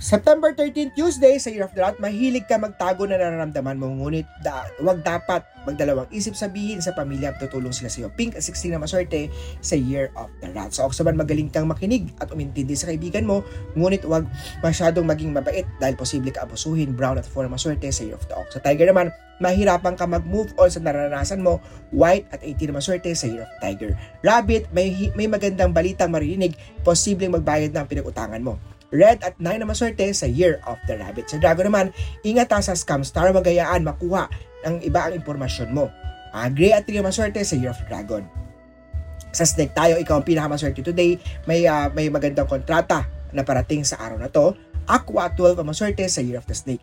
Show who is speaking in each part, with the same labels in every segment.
Speaker 1: September 13, Tuesday, sa Year of the Rat, mahilig ka magtago na nararamdaman mo, ngunit da, wag dapat magdalawang isip sabihin sa pamilya at tutulong sila sa iyo. Pink at 16 na maswerte sa Year of the Rat. Sa Oksaban, magaling kang makinig at umintindi sa kaibigan mo, ngunit wag masyadong maging mabait dahil posible ka abusuhin. Brown at 4 na maswerte sa Year of the Ox. Sa Tiger naman, mahirapan ka mag-move on sa naranasan mo. White at 18 na maswerte sa Year of Tiger. Rabbit, may, may magandang balitang maririnig, posibleng magbayad ng pinag-utangan mo. Red at 9 na maswerte sa Year of the Rabbit. Sa Dragon naman, ingat sa scam star magayaan makuha ng iba ang impormasyon mo. Uh, gray at 3 na maswerte sa Year of Dragon. Sa Snake tayo, ikaw ang pinakamaswerte today. May, uh, may magandang kontrata na parating sa araw na to. Aqua at 12 ang maswerte sa Year of the Snake.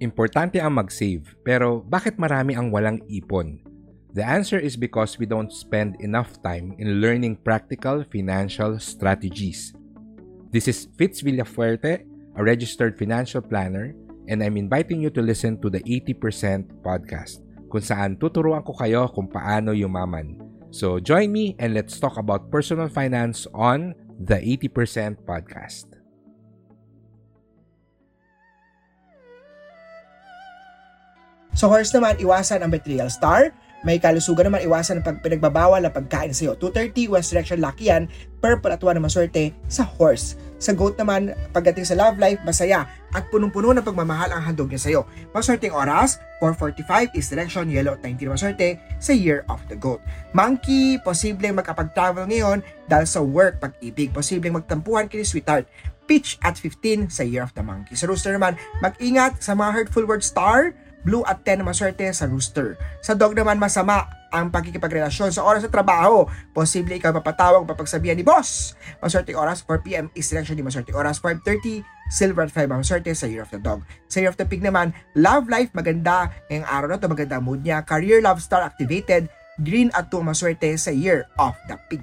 Speaker 2: Importante ang mag-save, pero bakit marami ang walang ipon? The answer is because we don't spend enough time in learning practical financial strategies. This is Fitz Villafuerte, a registered financial planner, and I'm inviting you to listen to the 80% podcast, kung saan tuturuan ko kayo kung paano yumaman. So join me and let's talk about personal finance on the 80% podcast.
Speaker 1: So horse naman, iwasan ang betrayal star, may kalusugan naman iwasan ang pag pinagbabawal ng pagkain sa iyo. 230 West Direction Lucky yan. Purple at 1 na maswerte sa horse. Sa goat naman, pagdating sa love life, masaya at punong-puno ng pagmamahal ang handog niya sa iyo. Maswerteng oras, 4.45 is direction yellow at 19 na maswerte sa year of the goat. Monkey, posibleng makapag-travel ngayon dahil sa work, pag-ibig. Posibleng magtampuhan kini sweetheart. Pitch at 15 sa year of the monkey. Sa rooster naman, mag-ingat sa mga hurtful word star, Blue at 10 na maswerte sa rooster. Sa dog naman masama ang pagkikipagrelasyon sa oras sa trabaho. Posible ikaw mapatawag papagsabihan ni boss. Maswerte oras 4pm is selection ni maswerte oras 5.30 silver at 5 ang maswerte sa Year of the Dog. Sa Year of the Pig naman, love life maganda. Ngayong araw na to maganda mood niya. Career love star activated. Green at 2 maswerte sa Year of the Pig.